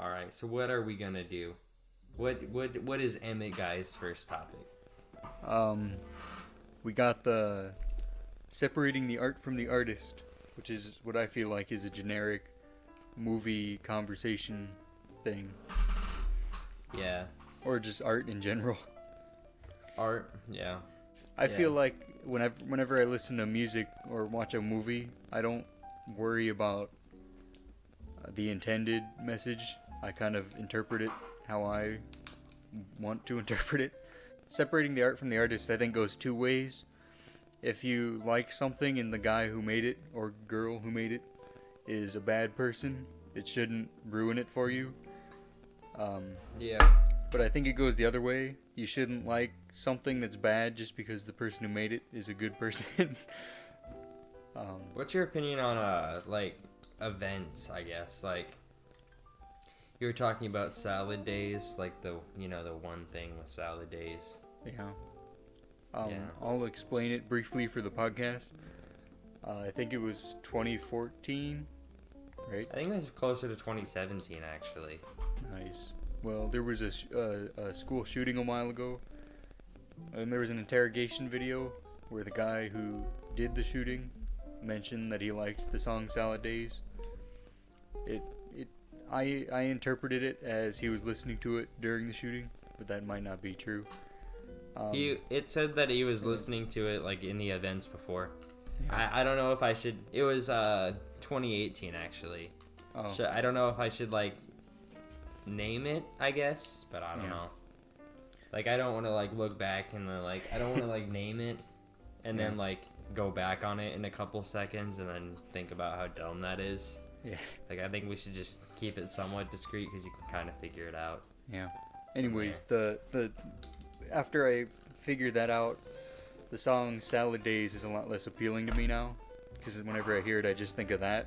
All right. So what are we gonna do? What what what is Emmett Guy's first topic? Um, we got the separating the art from the artist, which is what I feel like is a generic movie conversation thing, Yeah. or just art in general. Art. Yeah. I Yeah. feel like whenever whenever I listen to music or watch a movie, I don't worry about the intended message. I kind of interpret it how I want to interpret it. Separating the art from the artist, I think, goes two ways. If you like something and the guy who made it or girl who made it is a bad person, it shouldn't ruin it for you. Um, Yeah. but I think it goes the other way. You shouldn't like something that's bad just because the person who made it is a good person. um, What's your opinion on uh like events? I guess like you were talking about salad days, like the you know the one thing with salad days. yeah. Um, Yeah. I'll explain it briefly for the podcast. Uh, I think it was 2014, right? I think it was closer to 2017 actually. Nice. Well, there was a, sh- uh, a school shooting a while ago, and there was an interrogation video where the guy who did the shooting mentioned that he liked the song "Salad Days." It, it, I, I interpreted it as he was listening to it during the shooting, but that might not be true. Um, he it said that he was yeah. listening to it like in the events before. yeah. I, I don't know if I should. It was uh 2018 actually. oh, So I don't know if I should like name it. I guess, but I don't Yeah. know. Like I don't want to like look back and then like I don't want to like name it and then like go back on it in a couple seconds and then think about how dumb that is. Yeah, Like I think we should just keep it somewhat discreet because you can kind of figure it out. yeah. Anyways, the the after I figured that out, the song "Salad Days" is a lot less appealing to me now, because whenever I hear it, I just think of that.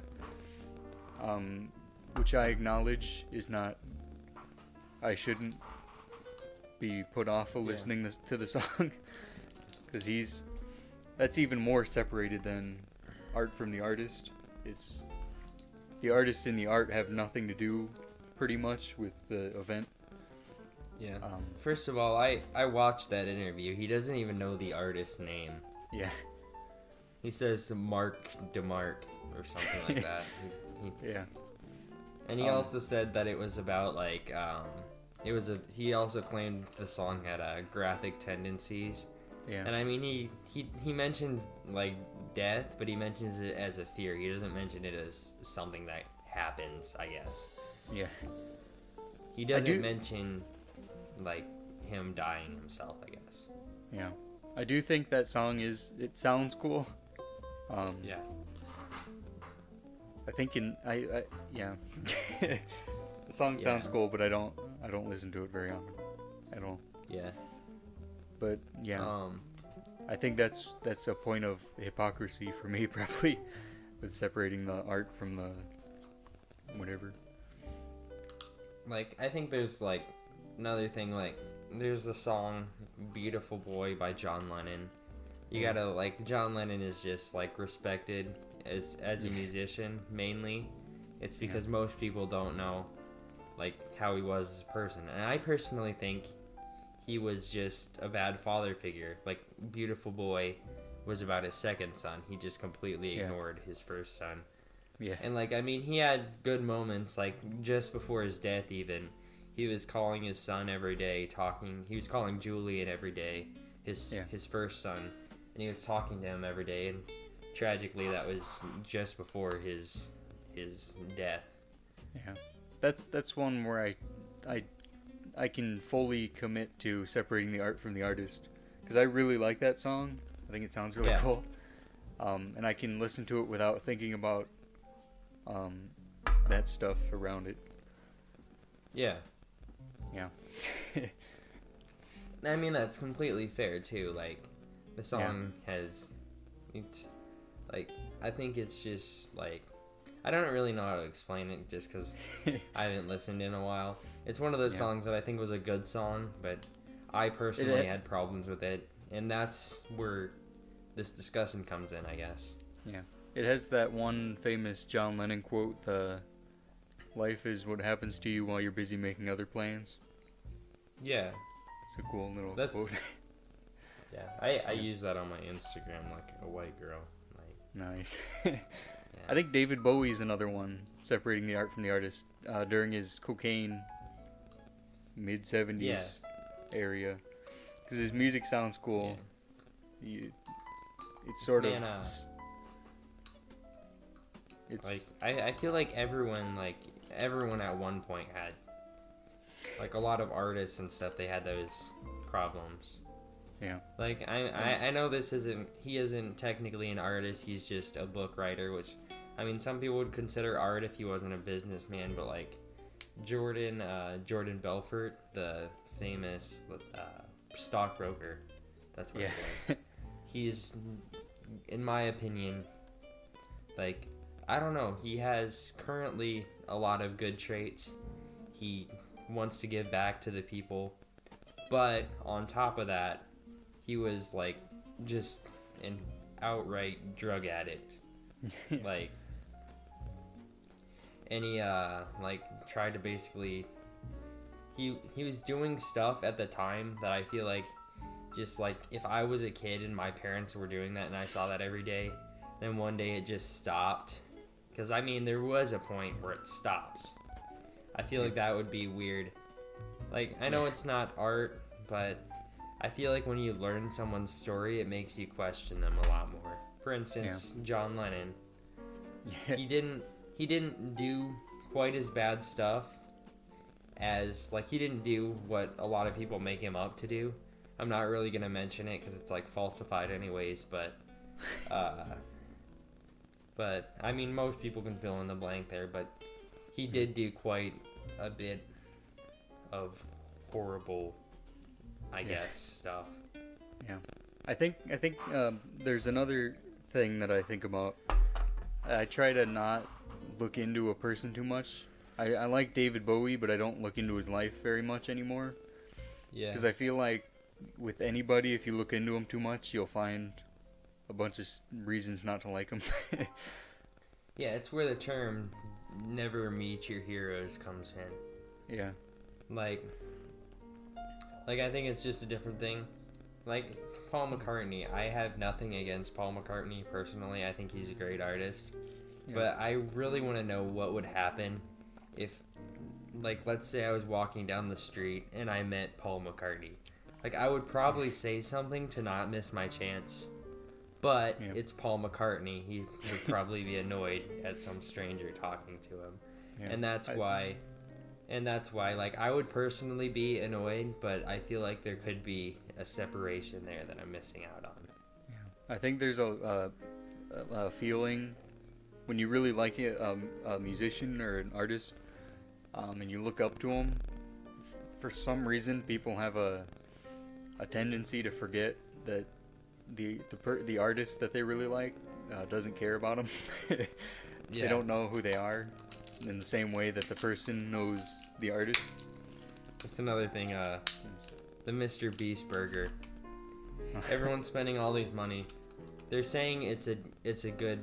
Um, which I acknowledge is not. I shouldn't be put off of listening this, to the song, because he's. That's even more separated than art from the artist. It's the artist and the art have nothing to do, pretty much, with the event. Yeah. Um, First of all, I I watched that interview. He doesn't even know the artist's name. yeah, He says Mark DeMark or something like that. He, he, yeah, and he Um, also said that it was about like um, it was a. He also claimed the song had uh, graphic tendencies. Yeah. And I mean, he he he mentioned like death, but he mentions it as a fear. He doesn't mention it as something that happens. I guess yeah. he doesn't do- mention like him dying himself. I guess. Yeah, I do think that song is. It sounds cool. Um, Yeah. I think in I, I yeah. the song Yeah. sounds cool, but I don't I don't listen to it very often at all. Yeah. But yeah, Um. I think that's that's a point of hypocrisy for me probably, with separating the art from the whatever. Like I think there's like another thing like there's the song "Beautiful Boy" by John Lennon. You Yeah. gotta like John Lennon is just like respected as as a Yeah. musician mainly. It's Yeah. because most people don't know like how he was as a person, and I personally think he was just a bad father figure. Like "Beautiful Boy" was about his second son. He just completely Yeah. ignored his first son. Yeah, And like I mean, he had good moments. Like just before his death, even he was calling his son every day, talking. He was calling Julian every day, his Yeah. his first son, and he was talking to him every day. And tragically, that was just before his his death. yeah. That's that's one where I I I can fully commit to separating the art from the artist because I really like that song. I think it sounds really Yeah. cool, um, and I can listen to it without thinking about um, that stuff around it. Yeah, Yeah, I mean that's completely fair too. Like the song has, it's like I think it's just like I don't really know how to explain it just because I haven't listened in a while. It's one of those Yeah. songs that I think was a good song, but I personally had problems with it, and that's where this discussion comes in, I guess. Yeah. It has that one famous John Lennon quote: "the life is what happens to you while you're busy making other plans. Yeah, It's a cool little That's- quote. yeah. I I use that on my Instagram like a white girl. Like nice. I think David Bowie is another one separating the art from the artist uh, during his cocaine mid 70s Yeah. area because his music sounds cool. Yeah. You, it's sort Man, of uh, it's Like I, I feel like everyone like everyone at one point had like a lot of artists and stuff they had those problems. Yeah. Like I, I I know this isn't he isn't technically an artist, he's just a book writer, which I mean some people would consider art if he wasn't a businessman, but like Jordan uh, Jordan Belfort, the famous uh, stockbroker. That's what yeah. it was he's in my opinion like i don't know he has currently a lot of good traits he wants to give back to the people but on top of that he was like just an outright drug addict like and he uh like tried to basically he he was doing stuff at the time that i feel like just like if I was a kid and my parents were doing that and I saw that every day, then one day it just stopped. Because I mean, there was a point where it stops. I feel like that would be weird. Like, I know it's not art, but I feel like when you learn someone's story, it makes you question them a lot more. For instance, John Lennon. yeah. He didn't he didn't do quite as bad stuff as like he didn't do what a lot of people make him up to do. I'm not really gonna mention it because it's like falsified anyways, but uh, but I mean most people can fill in the blank there, but he did do quite a bit of horrible, I Yeah. guess, stuff. Yeah, I think I think um, there's another thing that I think about. I try to not look into a person too much. I, I like David Bowie, but I don't look into his life very much anymore Yeah. because I feel like with anybody, if you look into them too much, you'll find a bunch of reasons not to like them. Yeah, it's where the term "never meet your heroes" comes in. yeah, like like i think it's just a different thing. Like paul mccartney i have nothing against paul mccartney personally. I think he's a great artist. Yeah. but i really want to know what would happen if like let's say i was walking down the street and i met paul mccartney. Like i would probably say something to not miss my chance. But Yeah. it's paul mccartney. He would probably be annoyed at some stranger talking to him. Yeah. and that's I- why and that's why like i would personally be annoyed but i feel like there could be a separation there that i'm missing out on I think there's a, a, a feeling when you really like a, um, a musician or an artist, um, and you look up to them. For some reason, people have a a tendency to forget that the the per, the artist that they really like uh, doesn't care about them. Yeah. They don't know who they are, in the same way that the person knows the artist. that's another thing uh the mr beast burger everyone's spending all these money they're saying it's a it's a good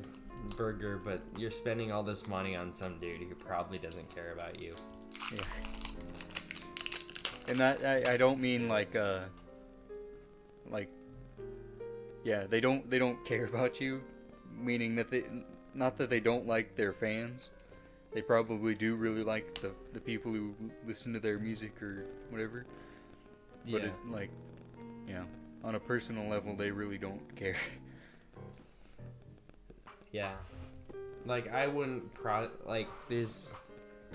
burger but you're spending all this money on some dude who probably doesn't care about you Yeah. And that I, I don't mean like uh like yeah, they don't they don't care about you, meaning that they not that they don't like their fans. They probably do really like the the people who listen to their music or whatever. But yeah it's like you know, on a personal level they really don't care. Yeah. Like I wouldn't pro like there's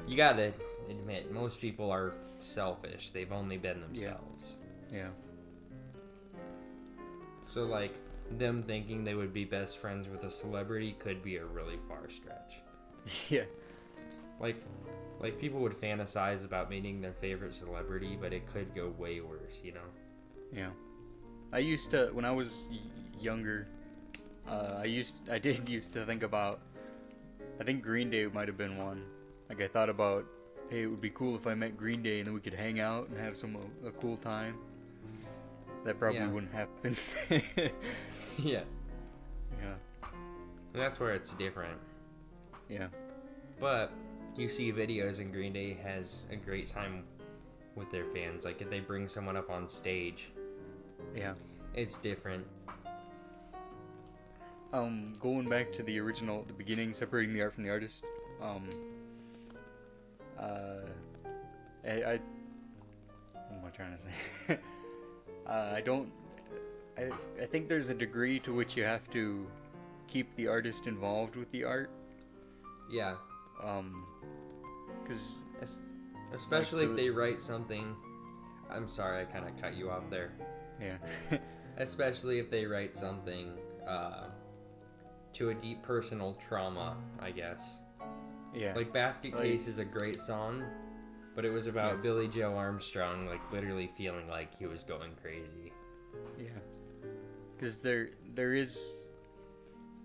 you got to admit most people are selfish. They've only been themselves. yeah. So like them thinking they would be best friends with a celebrity could be a really far stretch. Yeah. Like like people would fantasize about meeting their favorite celebrity, but it could go way worse, you know. Yeah, I used to when I was y- younger. Uh, I used I did used to think about. I think Green Day might have been one. Like I thought about, hey, it would be cool if I met Green Day and then we could hang out and have some a, a cool time. That probably Yeah. wouldn't happen. yeah. yeah, And that's where it's different. yeah, But you see videos and Green Day has a great time with their fans. Like if they bring someone up on stage, Yeah. it's different. Um, going back to the original, the beginning, separating the art from the artist. Um, uh, I, I what am I trying to say? uh, I don't. I, I think there's a degree to which you have to keep the artist involved with the art. Yeah, Um, because especially if the- they write something. I'm sorry, I kind of cut you off there. yeah, Especially if they write something uh, to a deep personal trauma, I guess. yeah, Like Basket Like- Case is a great song, but it was about Yeah. Billie Joe Armstrong, like literally feeling like he was going crazy. yeah. Because there there is.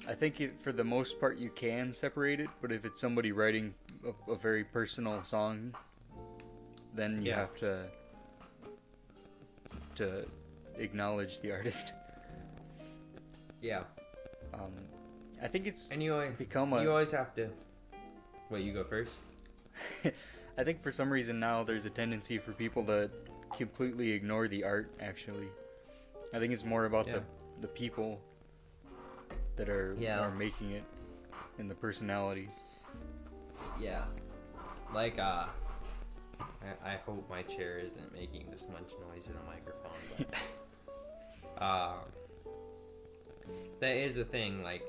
I think it, for the most part you can separate it, but if it's somebody writing a, a very personal song, then you Yeah. have to to acknowledge the artist. Yeah, Um, I think it's and you always, become a. you always have to. Wait, you go first. I think for some reason now there's a tendency for people to completely ignore the art. Actually, I think it's more about Yeah. the the people that are Yeah. are making it and the personality. Yeah, like uh, I, I hope my chair isn't making this much noise in the microphone, but uh, that is a thing. Like,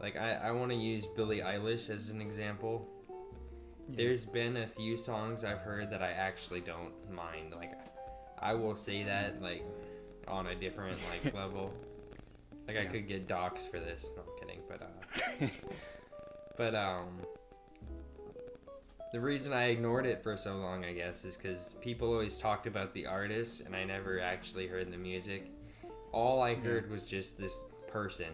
like I I want to use Billie Eilish as an example. There's been a few songs I've heard that I actually don't mind. Like, I will say that like on a different like level. Like I could get docs for this. No, I'm kidding. But uh, but um, the reason I ignored it for so long, I guess, is because people always talked about the artist, and I never actually heard the music. All I heard was just this person.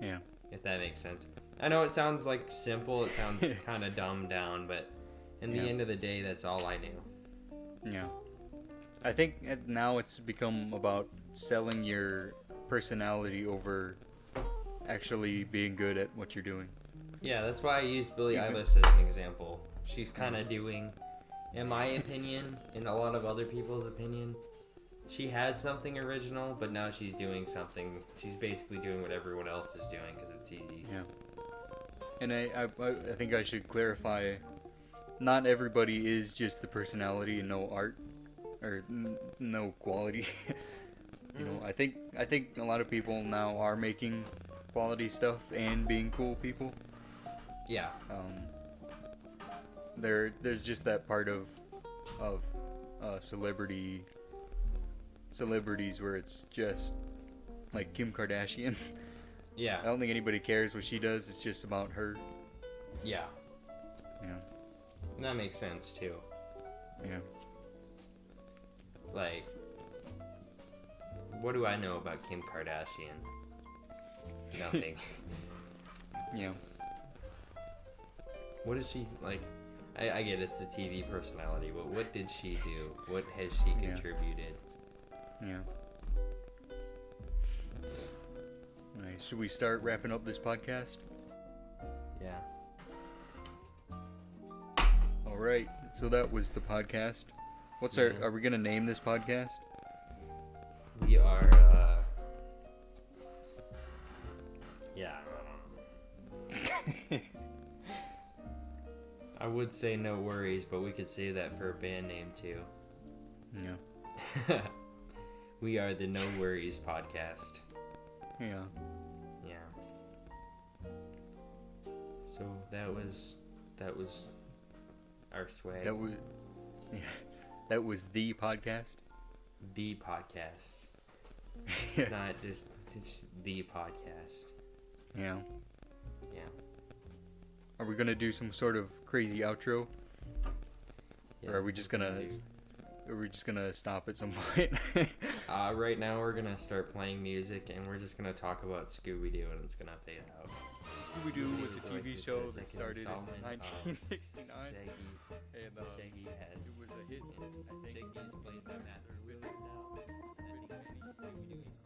Yeah. If that makes sense. I know it sounds like simple. It sounds kind of dumbed down, but in the end of the day, that's all I knew. Yeah. I think now it's become about selling your personality over actually being good at what you're doing. Yeah, that's why I used Billie Mhm. Eilish as an example. She's kind of doing, in my opinion, in a lot of other people's opinion, she had something original, but now she's doing something. She's basically doing what everyone else is doing because it's easy. Yeah. And I, I, I think I should clarify not everybody is just the personality and no art or n- no quality. you know, I think I think a lot of people now are making quality stuff and being cool people. Yeah, Um, there there's just that part of of uh, celebrity celebrities where it's just like Kim Kardashian. Yeah. I don't think anybody cares what she does. It's just about her. yeah. Yeah. And that makes sense too. Yeah. Like, what do I know about Kim Kardashian? Nothing. Yeah. what is she like? I, I get it's a TV personality, but what did she do? What has she contributed? Yeah. Alright, should we start wrapping up this podcast? Yeah. All right. So that was the podcast. What's our? Are we gonna name this podcast? We are, uh. Yeah. I would say no worries, but we could say that for a band name too. Yeah. we are the No Worries podcast. Yeah. Yeah. So that was that was our swag. That was. Yeah. That was the podcast. the podcast, not just it's the podcast. Yeah. Yeah. Are we gonna do some sort of crazy outro, yeah. or are we just gonna? Are we just gonna stop at some point? Uh, right now we're gonna start playing music and we're just gonna talk about Scooby Doo and it's gonna fade out. Scooby Doo was a TV the show that started in 1969, Shaggy, and um, Shaggy has. it was a hit. I think. Shaggy played by Matt Really? Willis now. I think many